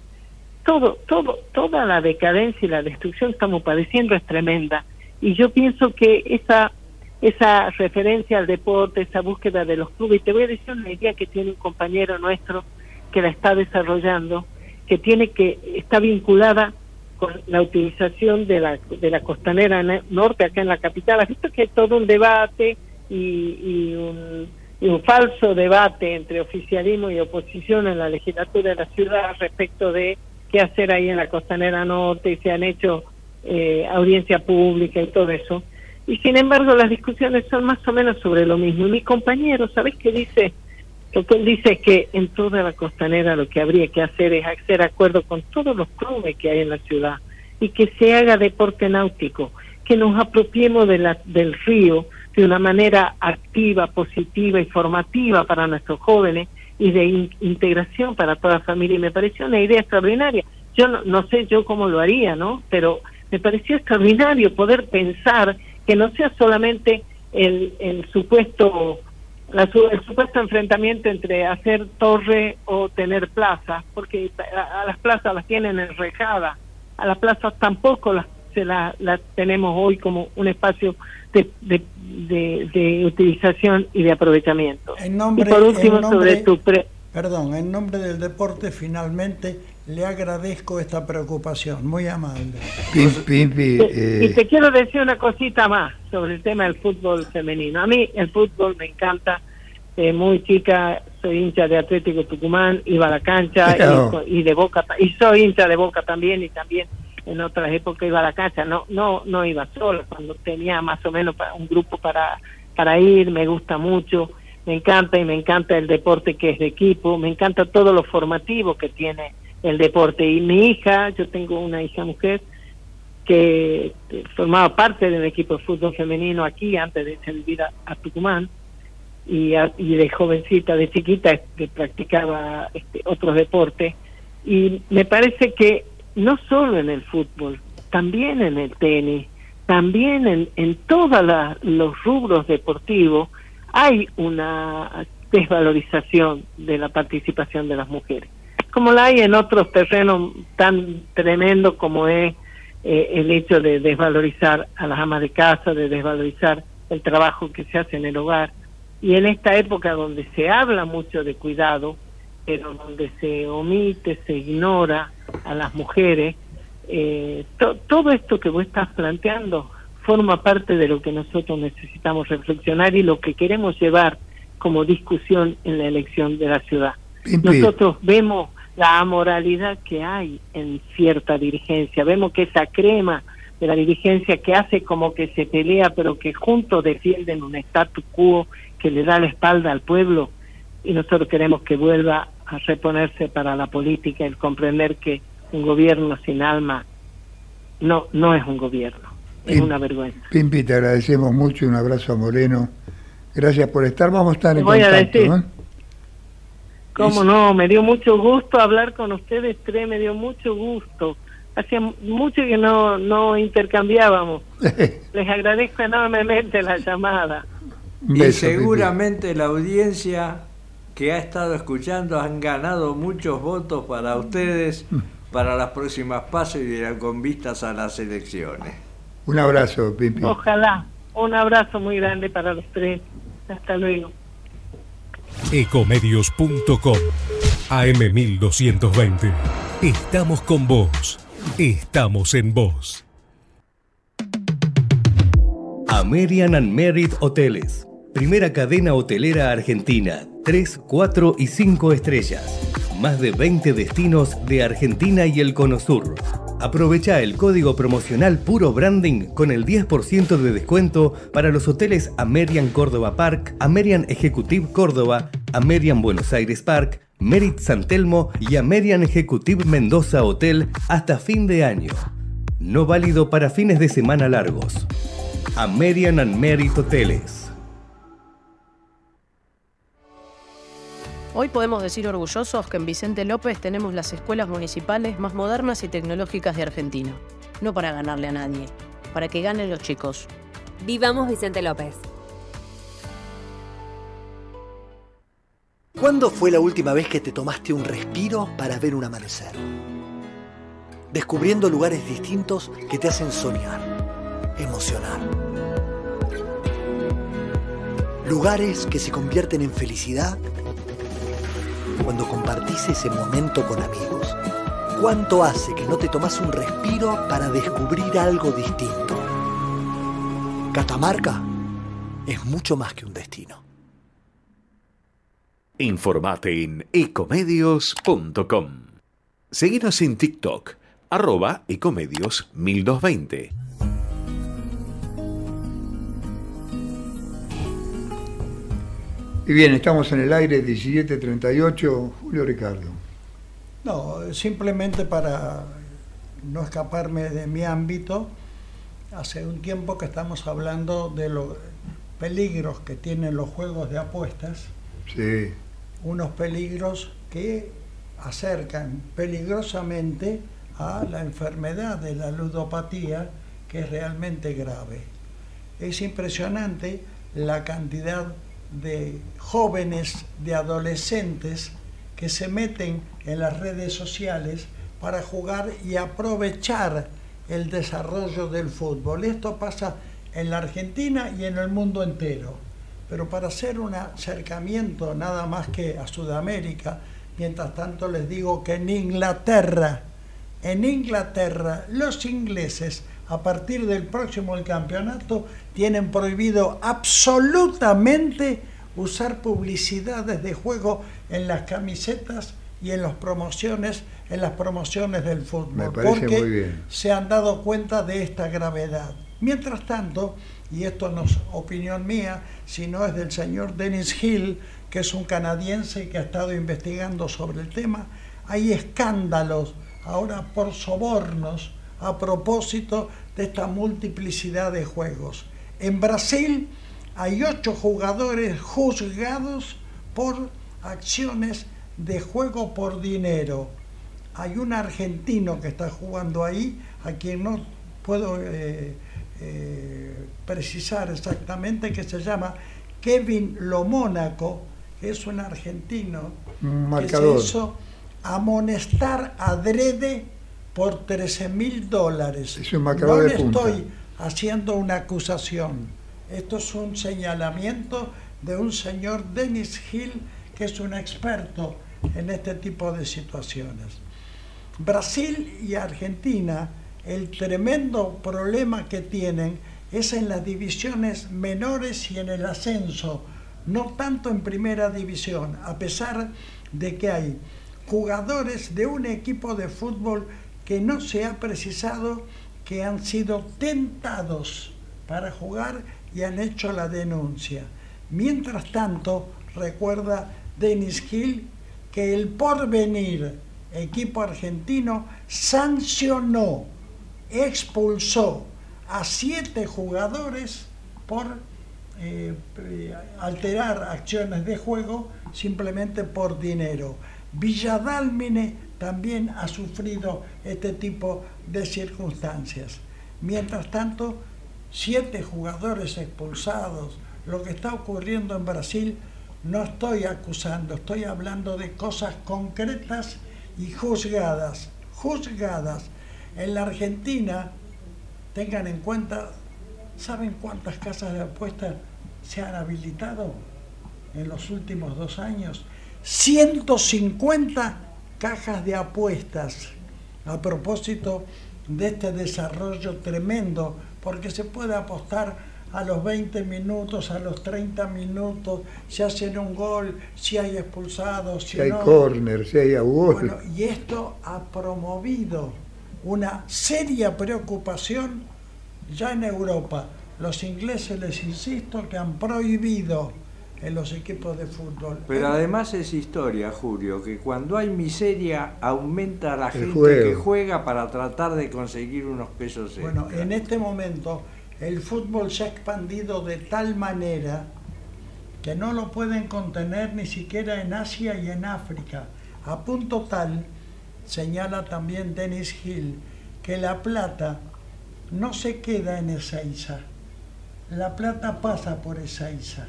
todo, todo, toda la decadencia y la destrucción que estamos padeciendo es tremenda. Y yo pienso que esa, esa referencia al deporte, esa búsqueda de los clubes, te voy a decir una idea que tiene un compañero nuestro que la está desarrollando, que tiene que, está vinculada con la utilización de la, de la costanera norte acá en la capital. Has visto que hay todo un debate y, y un falso debate entre oficialismo y oposición en la legislatura de la ciudad respecto de qué hacer ahí en la costanera norte y se han hecho eh, audiencia pública y todo eso. Y sin embargo las discusiones son más o menos sobre lo mismo. Y mi compañero, ¿sabes qué dice? Lo él dice que en toda la costanera lo que habría que hacer es hacer acuerdo con todos los clubes que hay en la ciudad y que se haga deporte náutico, que nos apropiemos del río de una manera activa, positiva y formativa para nuestros jóvenes y de integración para toda la familia. Y me pareció una idea extraordinaria. Yo no, sé yo cómo lo haría, ¿no? Pero me pareció extraordinario poder pensar que no sea solamente el supuesto la, el supuesto enfrentamiento entre hacer torre o tener plaza, porque a, las plazas las tienen enrejadas, a las plazas tampoco las se la, la tenemos hoy como un espacio de, de, utilización y de aprovechamiento. En nombre, y por último, sobre tu... Perdón, en nombre del deporte, finalmente le agradezco esta preocupación, muy amable. Eh. Y te quiero decir una cosita más sobre el tema del fútbol femenino. A mí el fútbol me encanta, eh, muy chica soy hincha de Atlético Tucumán, iba a la cancha y, y, de Boca, y soy hincha de Boca también y también en otras épocas iba a la cancha, no, no, no iba solo, cuando tenía más o menos un grupo para, para ir, me gusta mucho, me encanta y me encanta el deporte que es de equipo, me encanta todo lo formativo que tiene el deporte. Y mi hija, yo tengo una hija mujer que formaba parte de un equipo de fútbol femenino aquí antes de irse vivir a, Tucumán y, y, de jovencita, de chiquita, que practicaba este, otros deportes. Y me parece que no solo en el fútbol, también en el tenis, también en, en todos los rubros deportivos, hay una desvalorización de la participación de las mujeres, como la hay en otros terrenos tan tremendos como es eh, el hecho de desvalorizar a las amas de casa, de desvalorizar el trabajo que se hace en el hogar. Y en esta época donde se habla mucho de cuidado, pero donde se omite, se ignora a las mujeres, eh, todo esto que vos estás planteando forma parte de lo que nosotros necesitamos reflexionar y lo que queremos llevar como discusión en la elección de la ciudad. Nosotros vemos la amoralidad que hay en cierta dirigencia, vemos que esa crema de la dirigencia que hace como que se pelea, pero que juntos defienden un statu quo que le da la espalda al pueblo, y nosotros queremos que vuelva a reponerse para la política, el comprender que un gobierno sin alma no, no es un gobierno, es una vergüenza. Pimpi, te agradecemos mucho y un abrazo a Moreno. Gracias por estar, vamos a estar en voy contacto. A decir, ¿Cómo no? Me dio mucho gusto hablar con ustedes tres, me dio mucho gusto. Hacía mucho que no, no intercambiábamos. Les agradezco enormemente la llamada. Y seguramente la audiencia que ha estado escuchando han ganado muchos votos para ustedes Mm. para las próximas pasos y con vistas a las elecciones. Un abrazo, Pipi. Ojalá. Un abrazo muy grande para los tres. Hasta luego. Ecomedios.com AM1220. Estamos con vos. Estamos en vos. American and Merit Hoteles. Primera cadena hotelera argentina. 3, 4 y 5 estrellas. Más de 20 destinos de Argentina y el Cono Sur. Aprovecha el código promocional Puro Branding con el 10% de descuento para los hoteles American Córdoba Park, American Executive Córdoba, American Buenos Aires Park, Merit San Telmo y American Executive Mendoza Hotel hasta fin de año. No válido para fines de semana largos. American and Merit Hoteles. Hoy podemos decir orgullosos que en Vicente López tenemos las escuelas municipales más modernas y tecnológicas de Argentina. No para ganarle a nadie, para que ganen los chicos. Vivamos Vicente López. ¿Cuándo fue la última vez que te tomaste un respiro para ver un amanecer? Descubriendo lugares distintos que te hacen soñar, emocionar. Lugares que se convierten en felicidad cuando compartís ese momento con amigos. ¿Cuánto hace que no te tomas un respiro para descubrir algo distinto? Catamarca es mucho más que un destino. Informate en ecomedios.com. Seguinos en TikTok, arroba ecomedios 1220. Y bien, estamos en el aire 1738, Julio Ricardo. No, simplemente para no escaparme de mi ámbito, hace un tiempo que estamos hablando de los peligros que tienen los juegos de apuestas, Sí, unos peligros que acercan peligrosamente a la enfermedad de la ludopatía, que es realmente grave. Es impresionante la cantidad de jóvenes, de adolescentes que se meten en las redes sociales para jugar y aprovechar el desarrollo del fútbol. Esto pasa en la Argentina y en el mundo entero. Pero para hacer un acercamiento nada más que a Sudamérica, mientras tanto les digo que en Inglaterra, en Inglaterra, los ingleses a partir del próximo el campeonato tienen prohibido absolutamente usar publicidades de juego en las camisetas y en las promociones en las promociones del fútbol Me parece porque muy bien. se han dado cuenta de esta gravedad. Mientras tanto, y esto no es opinión mía, sino es del señor Dennis Hill, que es un canadiense que ha estado investigando sobre el tema, hay escándalos ahora por sobornos a propósito de esta multiplicidad de juegos. En Brasil hay ocho jugadores juzgados por acciones de juego por dinero. Hay un argentino que está jugando ahí, a quien no puedo eh, eh, precisar exactamente, que se llama Kevin Lomónaco, que es un argentino Un que marcador. se hizo amonestar adrede por 13 mil dólares. Es un marcador no de le punta. estoy haciendo una acusación. Esto es un señalamiento de un señor Dennis Hill, que es un experto en este tipo de situaciones. Brasil y Argentina, el tremendo problema que tienen es en las divisiones menores y en el ascenso, no tanto en primera división, a pesar de que hay jugadores de un equipo de fútbol que no se ha precisado que han sido tentados para jugar y han hecho la denuncia. Mientras tanto, recuerda Denis Hill que el porvenir, equipo argentino, sancionó, expulsó a siete jugadores por eh, alterar acciones de juego simplemente por dinero. Villadalmine también ha sufrido este tipo de circunstancias. Mientras tanto, siete jugadores expulsados, lo que está ocurriendo en Brasil, no estoy acusando, estoy hablando de cosas concretas y juzgadas, juzgadas. En la Argentina, tengan en cuenta, ¿saben cuántas casas de apuestas se han habilitado en los últimos dos años? 150 cajas de apuestas a propósito de este desarrollo tremendo, porque se puede apostar a los 20 minutos, a los 30 minutos, si hacen un gol, si hay expulsados, si, Si hay no. córner, si hay gol. Bueno, y esto ha promovido una seria preocupación ya en Europa. Los ingleses, les insisto, que han prohibido en los equipos de fútbol. Pero además es historia, Julio, que cuando hay miseria aumenta la El gente juego. que juega para tratar de conseguir unos pesos extra. Bueno, en este momento el fútbol se ha expandido de tal manera que no lo pueden contener ni siquiera en Asia y en África. A punto tal, señala también Dennis Hill, que la plata no se queda en Ezeiza. La plata pasa por Ezeiza.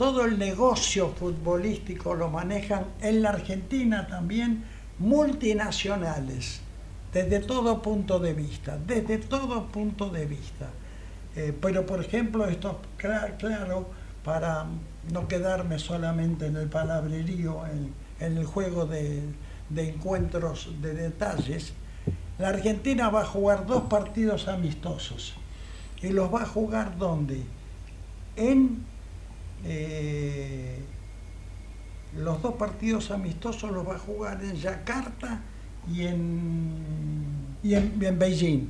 Todo el negocio futbolístico lo manejan en la Argentina también multinacionales, desde todo punto de vista, desde todo punto de vista. Eh, pero por ejemplo, esto es cla- claro, para no quedarme solamente en el palabrerío, en, en el juego de, de encuentros de detalles, la Argentina va a jugar dos partidos amistosos. ¿Y los va a jugar dónde? En eh, los dos partidos amistosos los va a jugar en Yakarta y en, y en, en Beijing.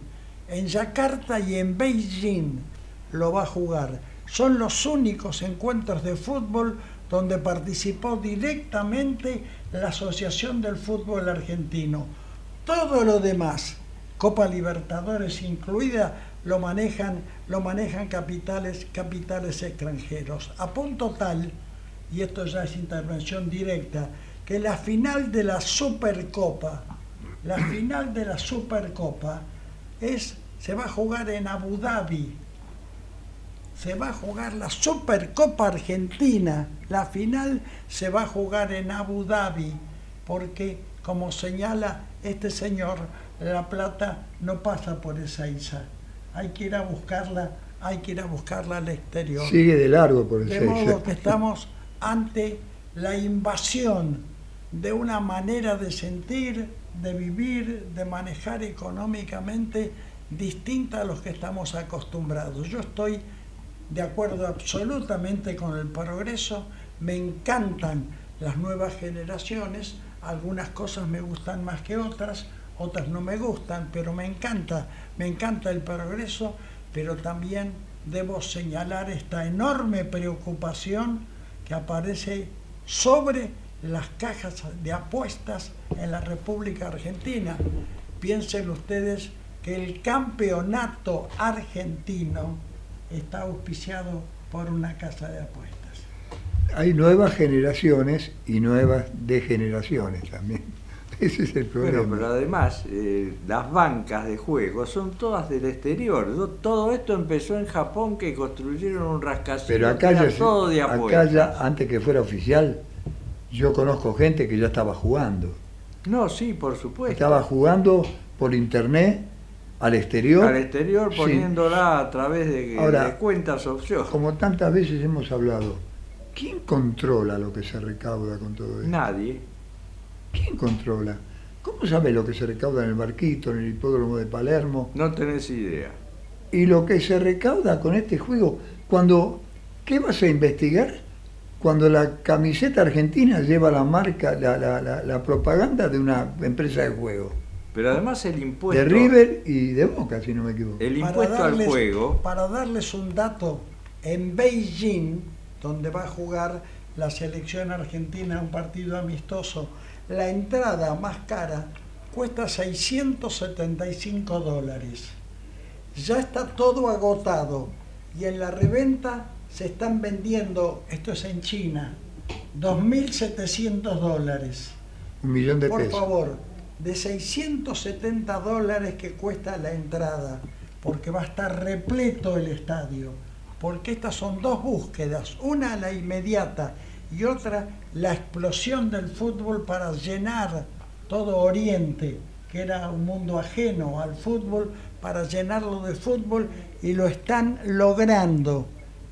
En Yakarta y en Beijing lo va a jugar. Son los únicos encuentros de fútbol donde participó directamente la Asociación del Fútbol Argentino. Todo lo demás, Copa Libertadores incluida, lo manejan, lo manejan capitales, capitales extranjeros. A punto tal, y esto ya es intervención directa, que la final de la Supercopa, la final de la Supercopa es, se va a jugar en Abu Dhabi. Se va a jugar la Supercopa Argentina. La final se va a jugar en Abu Dhabi, porque como señala este señor, la plata no pasa por esa isla. Hay que ir a buscarla, hay que ir a buscarla al exterior. Sigue de largo por el De modo que estamos ante la invasión de una manera de sentir, de vivir, de manejar económicamente distinta a los que estamos acostumbrados. Yo estoy de acuerdo absolutamente con el progreso, me encantan las nuevas generaciones, algunas cosas me gustan más que otras, otras no me gustan, pero me encanta, me encanta el progreso, pero también debo señalar esta enorme preocupación que aparece sobre las cajas de apuestas en la República Argentina. Piensen ustedes que el campeonato argentino está auspiciado por una casa de apuestas. Hay nuevas generaciones y nuevas degeneraciones también. Ese es el problema. Bueno, pero además, eh, las bancas de juego son todas del exterior. Do- Todo esto empezó en Japón, que construyeron un rascacielos Pero acá ya, se- todo de acá apuestas. ya, antes que fuera oficial, yo conozco gente que ya estaba jugando. No, sí, por supuesto. Estaba jugando por internet al exterior. Al exterior Sí. poniéndola a través de, Ahora, de cuentas offshore. Como tantas veces hemos hablado, ¿quién controla lo que se recauda con todo esto? Nadie. ¿Quién controla? ¿Cómo sabe lo que se recauda en el barquito, en el hipódromo de Palermo? No tenés idea. Y lo que se recauda con este juego, cuando, ¿qué vas a investigar? Cuando la camiseta argentina lleva la marca, la, la- la- la propaganda de una empresa de juego. Pero además el impuesto. De River y de Boca, si no me equivoco. El impuesto al darles- juego. Para darles un dato, en Beijing, donde va a jugar la selección argentina un partido amistoso, la entrada más cara cuesta 675 dólares. Ya está todo agotado y en la reventa se están vendiendo, esto es en China, 2.700 dólares. Un millón de Por pesos. favor, de 670 dólares que cuesta la entrada, porque va a estar repleto el estadio. porque estas son dos búsquedas, una la inmediata y otra la explosión del fútbol para llenar todo Oriente, que era un mundo ajeno al fútbol, para llenarlo de fútbol y lo están logrando.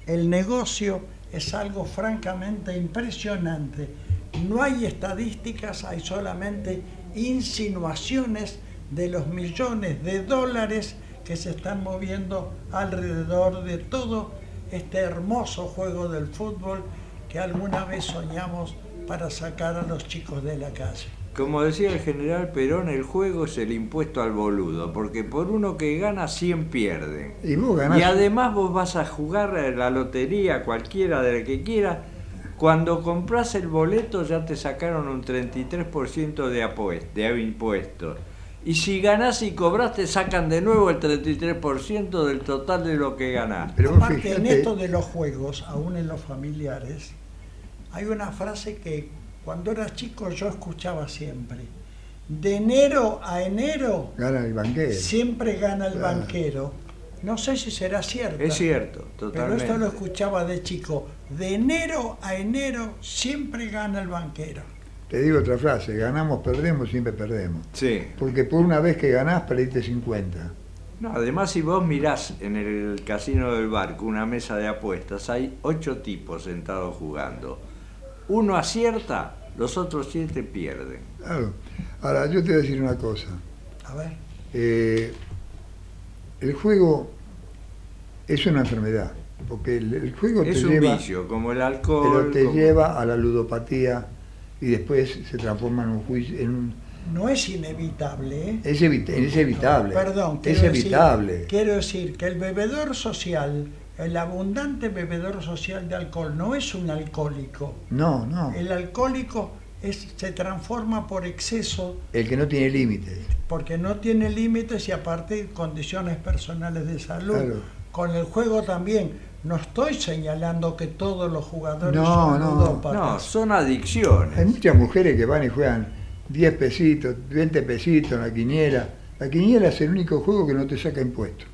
El negocio es algo francamente impresionante. No hay estadísticas, hay solamente insinuaciones de los millones de dólares que se están moviendo alrededor de todo este hermoso juego del fútbol que alguna vez soñamos para sacar a los chicos de la calle. Como decía el general Perón, el juego es el impuesto al boludo, porque por uno que gana, 100 pierden. Y vos ganás. Y además vos vas a jugar a la lotería, cualquiera de la que quiera. Cuando compras el boleto ya te sacaron un 33% de, apuest- de impuestos. Y si ganás y cobras, te sacan de nuevo el 33% del total de lo que ganás. Pero Aparte, en esto de los juegos, aún en los familiares, hay una frase que cuando era chico yo escuchaba siempre. De enero a enero Gana el banquero. siempre gana el Claro. banquero. No sé si será cierto. Es cierto, Pero totalmente. esto lo escuchaba de chico. De enero a enero siempre gana el banquero. Te digo otra frase, ganamos, perdemos, siempre perdemos. Sí. Porque por una vez que ganás, perdiste 50. No, además, si vos mirás en el casino del barco una mesa de apuestas, hay ocho tipos sentados jugando. Uno acierta, los otros siete pierden. Claro. Ahora, yo te voy a decir una cosa. A ver. Eh, el juego es una enfermedad, porque el, el juego Es te un lleva, vicio, como el pero alcohol. te como- lleva a la ludopatía y después se transforma en un juicio, en un- No es inevitable. ¿eh? es, evita- es evitable. Perdón, es quiero decir- evitable. quiero decir que el bebedor social, el abundante bebedor social de alcohol, no es un alcohólico. No, no. El alcohólico es, se transforma por exceso El que no tiene límites. porque no tiene límites y aparte condiciones personales de salud. Claro. Con el juego también. No estoy señalando que todos los jugadores No, son no. ludópatas. No, son adicciones. Hay muchas mujeres que van y juegan 10 pesitos, 20 pesitos en la quiniela. La quiniela es el único juego que no te saca impuestos.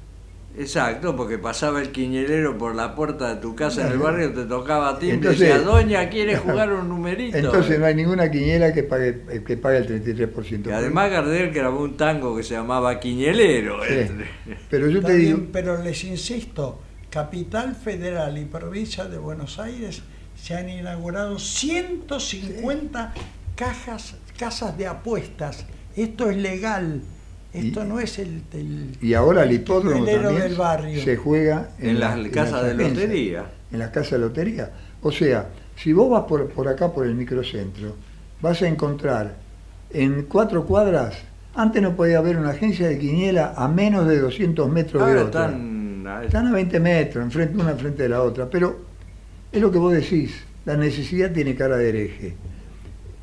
Exacto, porque pasaba el quiñelero por la puerta de tu casa en el barrio, te tocaba timbre y Entonces- decía, Doña, ¿quiere jugar un numerito? Entonces no hay ninguna quiniela que pague, eh, que pague el 33%. Y además Gardel grabó un tango que se llamaba Quiñelero. Sí. entre- Pero yo te digo, pero les insisto, Capital Federal y Provincia de Buenos Aires se han inaugurado 150 cajas, casas de apuestas. Esto es legal. Esto Y- no es el, el- y ahora el hipódromo también del barrio. se juega En las casas de lotería. En las casas de lotería. O sea, si vos vas por, por acá, por el microcentro, vas a encontrar en cuatro cuadras, antes no podía haber una agencia de quiniela a menos de 200 metros de otra. están... Están a 20 metros, enfrente, una frente de la otra, pero es lo que vos decís, la necesidad tiene cara de hereje.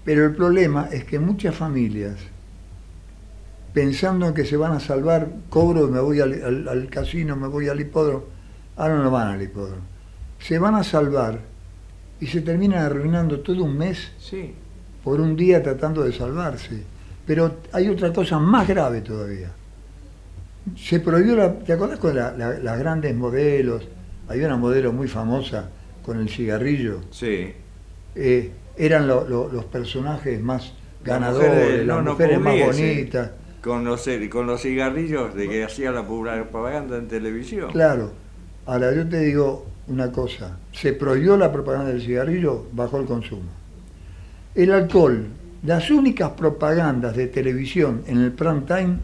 Pero el problema es que muchas familias, pensando en que se van a salvar, cobro, me voy al, al- al casino, me voy al hipódromo, ahora no van al hipódromo, se van a salvar y se terminan arruinando todo un mes Sí. por un día tratando de salvarse. Pero hay otra cosa más grave todavía. Se prohibió, la, ¿te acordás con la- la- las grandes modelos? Había una modelo muy famosa con el cigarrillo. Sí. Eh, eran lo- lo- los personajes más Las ganadores, mujeres las no, no mujeres más bonitas. Con los, con los cigarrillos de que hacía la propaganda en televisión. Claro. Ahora yo te digo una cosa. Se prohibió la propaganda del cigarrillo, bajó el consumo. El alcohol, las únicas propagandas de televisión en el prime time,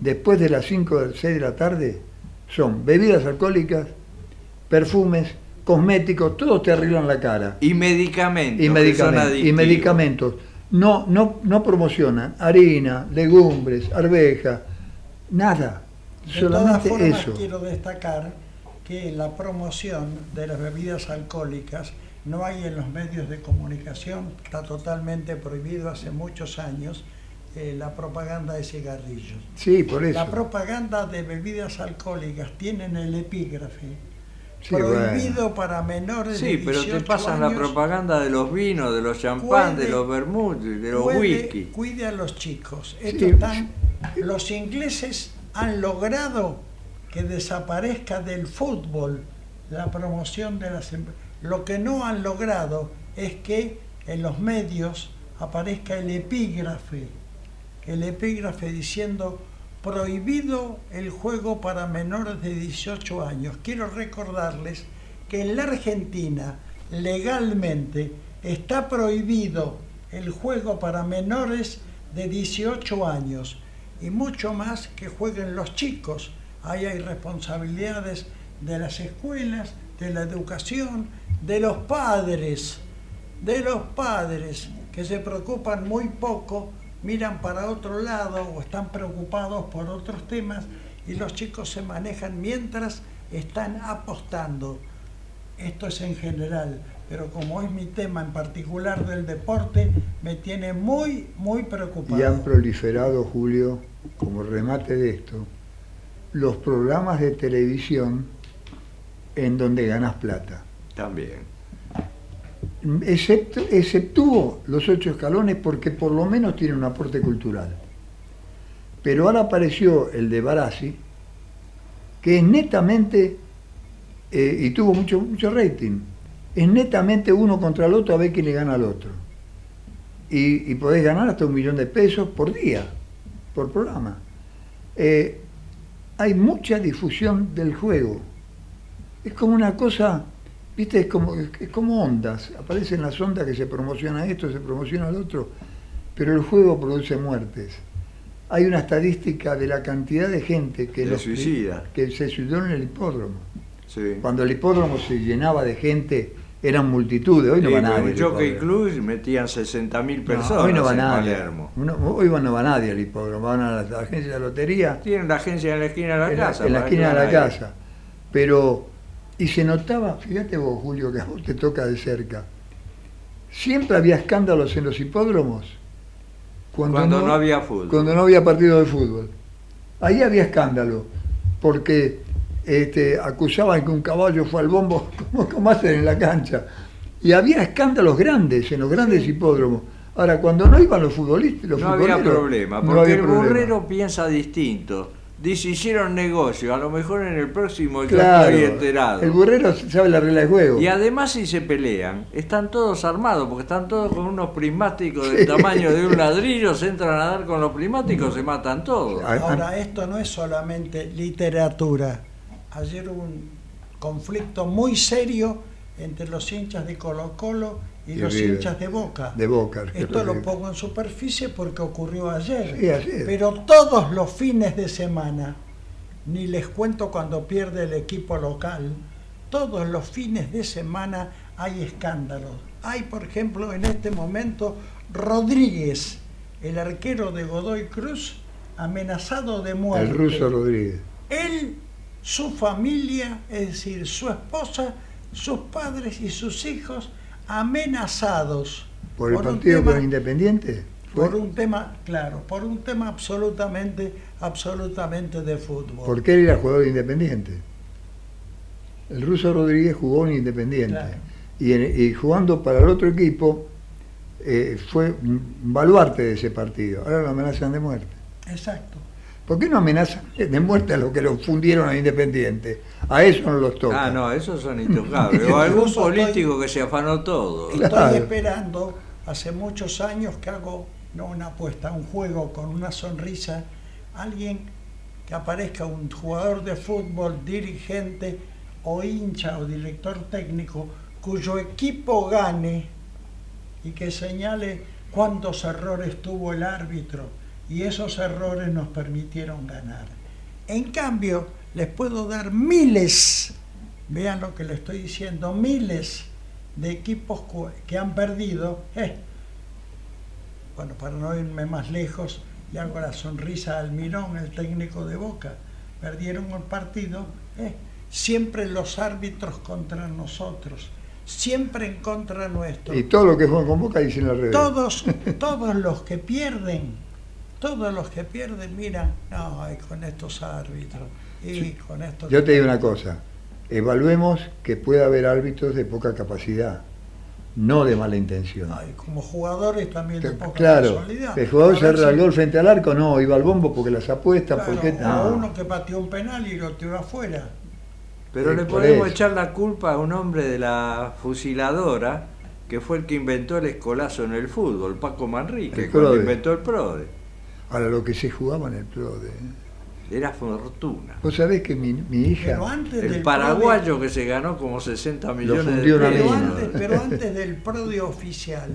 después de las 5 o 6 de la tarde, son bebidas alcohólicas, perfumes, cosméticos, todos te arreglan la cara. Y medicamentos. Y medicamentos. Y medicamentos. No, no, no promocionan harina, legumbres, arveja, nada. De todas Solamente formas, eso. quiero destacar que la promoción de las bebidas alcohólicas no hay en los medios de comunicación, está totalmente prohibido hace muchos años eh, la propaganda de cigarrillos. Sí, por eso. La propaganda de bebidas alcohólicas tienen el epígrafe Sí, prohibido para menores de Sí, pero 18 te pasan la propaganda de los vinos, de los champán, de los vermouth, de los Cuide- whisky. Cuide a los chicos. Sí. Esto están- los ingleses han logrado que desaparezca del fútbol la promoción de las em- Lo que no han logrado es que en los medios aparezca el epígrafe, el epígrafe diciendo prohibido el juego para menores de 18 años. Quiero recordarles que en la Argentina legalmente está prohibido el juego para menores de 18 años y mucho más que jueguen los chicos. Ahí hay responsabilidades de las escuelas, de la educación, de los padres, de los padres que se preocupan muy poco, miran para otro lado o están preocupados por otros temas y los chicos se manejan mientras están apostando. Esto es en general, pero como es mi tema en particular del deporte, me tiene muy, muy preocupado. Y han proliferado, Julio, como remate de esto, los programas de televisión en donde ganas plata. También. Excepto, los ocho escalones porque por lo menos tiene un aporte cultural. Pero ahora apareció el de Barassi, que es netamente, eh, y tuvo mucho, mucho rating, es netamente uno contra el otro a ver quién le gana al otro. Y, y podés ganar hasta un millón de pesos por día, por programa. Eh, hay mucha difusión del juego. Es como una cosa, viste, es como, es como ondas. Aparecen las ondas que se promociona esto, se promociona lo otro, pero el juego produce muertes. Hay una estadística de la cantidad de gente que, Se los- suicida. que se suicidó en el hipódromo. Sí. Cuando el hipódromo se llenaba de gente, eran multitudes, hoy no Sí, va nadie. el Jockey. Club metían 60.000 No, personas hoy no va en nadie. Palermo. Uno- hoy no va nadie al hipódromo, van a la, la agencia de lotería, Tienen la agencia en la esquina de la en la, casa. en la esquina de la ahí. casa. Pero, y se notaba, fíjate vos, Julio, que a vos te toca de cerca, siempre había escándalos en los hipódromos Cuando no había fútbol. Cuando no había partido de fútbol. Ahí había escándalo, porque este, acusaban que un caballo fue al bombo, como, como hacen en la cancha. Y había escándalos grandes en los grandes hipódromos. Ahora, cuando no iban los futbolistas, los No había problema, no porque había el problema. burrero piensa distinto. Dice, hicieron negocio, a lo mejor en el próximo yo Claro, estoy enterado. el burrero sabe la regla de juego. Y además si se pelean, están todos armados, porque están todos con unos prismáticos del Sí. tamaño de un ladrillo, se entran a dar con los prismáticos, se matan todos. Ahora, esto no es solamente literatura. Ayer hubo un conflicto muy serio entre los hinchas de Colo Colo y, los hinchas de Boca. De Boca, Esto lo pongo en superficie porque ocurrió ayer. Sí, ayer. Pero todos los fines de semana, ni les cuento cuando pierde el equipo local, todos los fines de semana hay escándalos. Hay, por ejemplo, en este momento Rodríguez, el arquero de Godoy Cruz, amenazado de muerte. El ruso Rodríguez. Él, su familia, es decir, su esposa, sus padres y sus hijos amenazados ¿Por el partido tema- con Independiente? por un tema, claro, por un tema absolutamente, absolutamente de fútbol. Porque él era jugador de Independiente. El ruso Rodríguez jugó en Independiente. Claro. Y, en- y jugando para el otro equipo, eh, fue un baluarte de ese partido. Ahora lo amenazan de muerte. Exacto. ¿Por qué no amenazan de muerte a los que lo fundieron a Independiente? A eso no los toca. Ah, no, esos son intocables. O algún político que se afanó todo. Estoy Claro. esperando, hace muchos años que hago, no una apuesta, un juego con una sonrisa, alguien que aparezca, un jugador de fútbol, dirigente o hincha o director técnico, cuyo equipo gane y que señale cuántos errores tuvo el árbitro y esos errores nos permitieron ganar. En cambio, les puedo dar miles, vean lo que le estoy diciendo, miles de equipos que han perdido. eh. Bueno, para no irme más lejos, le hago la sonrisa a Almirón, el técnico de Boca. Perdieron el partido, eh. siempre los árbitros contra nosotros, siempre en contra nuestro. Y todo lo que juegan con Boca dicen al revés. Todos, todos los que pierden, todos los que pierden, miran, no, ay, con estos árbitros, y con estos... Yo te digo una cosa. Evaluemos que puede haber árbitros de poca capacidad, no de mala intención. Ay, como jugadores también de poca Claro, el jugador A se ver si- frente al arco, no, iba al bombo porque las apuestas, claro, porque no. uno que pateó un penal y lo tiró afuera. Pero le podemos eso. echar la culpa a un hombre de la fusiladora que fue el que inventó el escolazo en el fútbol, Paco Manrique, El cuando inventó el PRODE. Ahora, lo que se jugaba en el PRODE. Era fortuna. Vos sabés que mi, mi hija... Pero antes El del paraguayo que se ganó como 60 millones de fundió una Pero antes, pero antes del prodio oficial,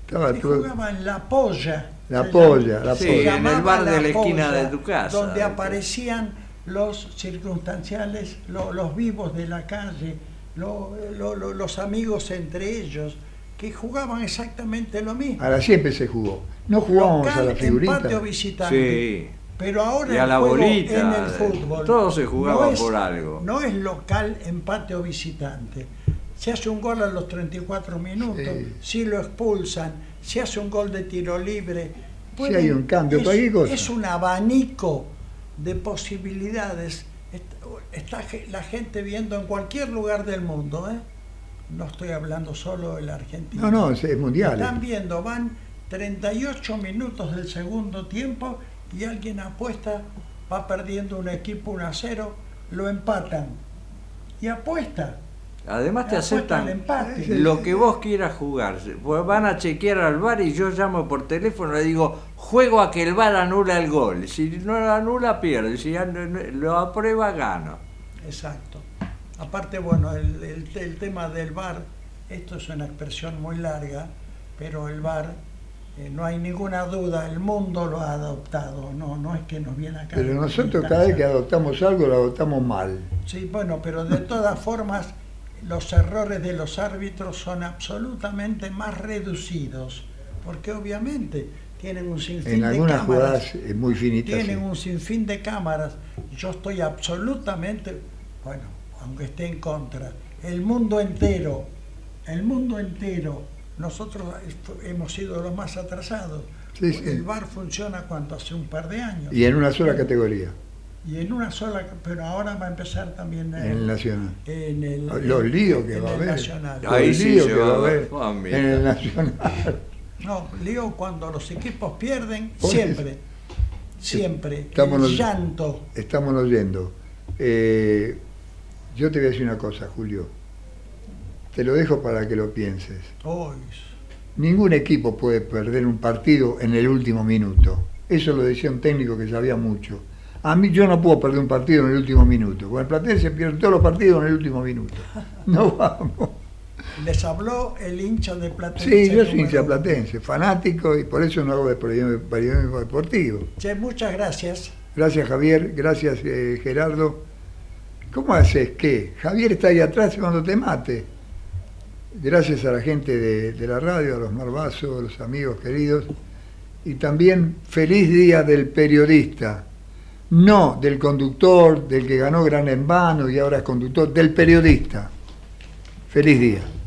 Estaba se PRODE. jugaba en La Polla. La Polla, la Sí, Polla. en el bar de la La esquina de tu casa. Donde aparecían los circunstanciales, lo- los vivos de la calle, lo- lo- lo- los amigos entre ellos, que jugaban exactamente lo mismo. Ahora siempre se jugó. No jugábamos a Local, la figurita. empate o visitante. Sí. Pero ahora Y a el la juego bolita, en el fútbol todo se jugaba no es- por algo. No es local, empate o visitante. Se hace un gol a los 34 minutos, Sí. si lo expulsan, se hace un gol de tiro libre. Sí, hay un cambio, es, cualquier cosa. es un abanico de posibilidades. Está, está la gente viendo en cualquier lugar del mundo, ¿eh? No estoy hablando solo de la Argentina. No, no, es, mundial. Están viendo, van 38 minutos del segundo tiempo y alguien apuesta, va perdiendo un equipo 1 a 0, lo empatan. Y apuesta. Además te aceptan empate. lo que vos quieras jugar. Pues van a chequear al bar y yo llamo por teléfono y le digo, juego a que el bar anula el gol. Si no lo anula, pierde. Si lo aprueba, gano. Exacto. Aparte, bueno, el, el- el tema del VAR, esto es una expresión muy larga, pero el VAR, eh, no hay ninguna duda, el mundo lo ha adoptado, no, no es que nos viene acá. Pero nosotros cada vez que adoptamos algo lo adoptamos mal. Sí, bueno, pero de todas formas, los errores de los árbitros son absolutamente más reducidos, porque obviamente tienen un sinfín En de algunas cámaras. jugadas es muy finita. tienen sí. un sinfín de cámaras. Yo estoy absolutamente, bueno, aunque esté en contra, el mundo entero, el mundo entero, nosotros hemos sido los más atrasados. Sí, sí. El VAR funciona cuando hace un par de años. Y en una sola categoría, Y en una sola, pero ahora va a empezar también en el Nacional. en el, Los líos que en va a el haber. Nacional. Los Ahí sí líos se que va a haber Ah, en el Nacional. No, lío cuando los equipos pierden, siempre, siempre. Estamos el llanto. Estamos oyendo. Eh, yo te voy a decir una cosa, Julio. Te lo dejo para que lo pienses. Uy, Ningún equipo puede perder un partido en el último minuto. Eso lo decía un técnico que sabía mucho. A mí yo no puedo perder un partido en el último minuto. Con el Platense pierde todos los partidos en el último minuto. No vamos. les habló el hincha de Platense. Sí, yo soy hincha platense, fanático y por eso no hago de periodismo deportivo. Che, muchas gracias. Gracias Javier, gracias eh, Gerardo. ¿Cómo haces qué? Javier está ahí atrás cuando te mate. Gracias a la gente de, la radio, a los Marvazos, a los amigos queridos. Y también feliz día del periodista. No del conductor, del que ganó Gran en Vano y ahora es conductor, del periodista. Feliz día.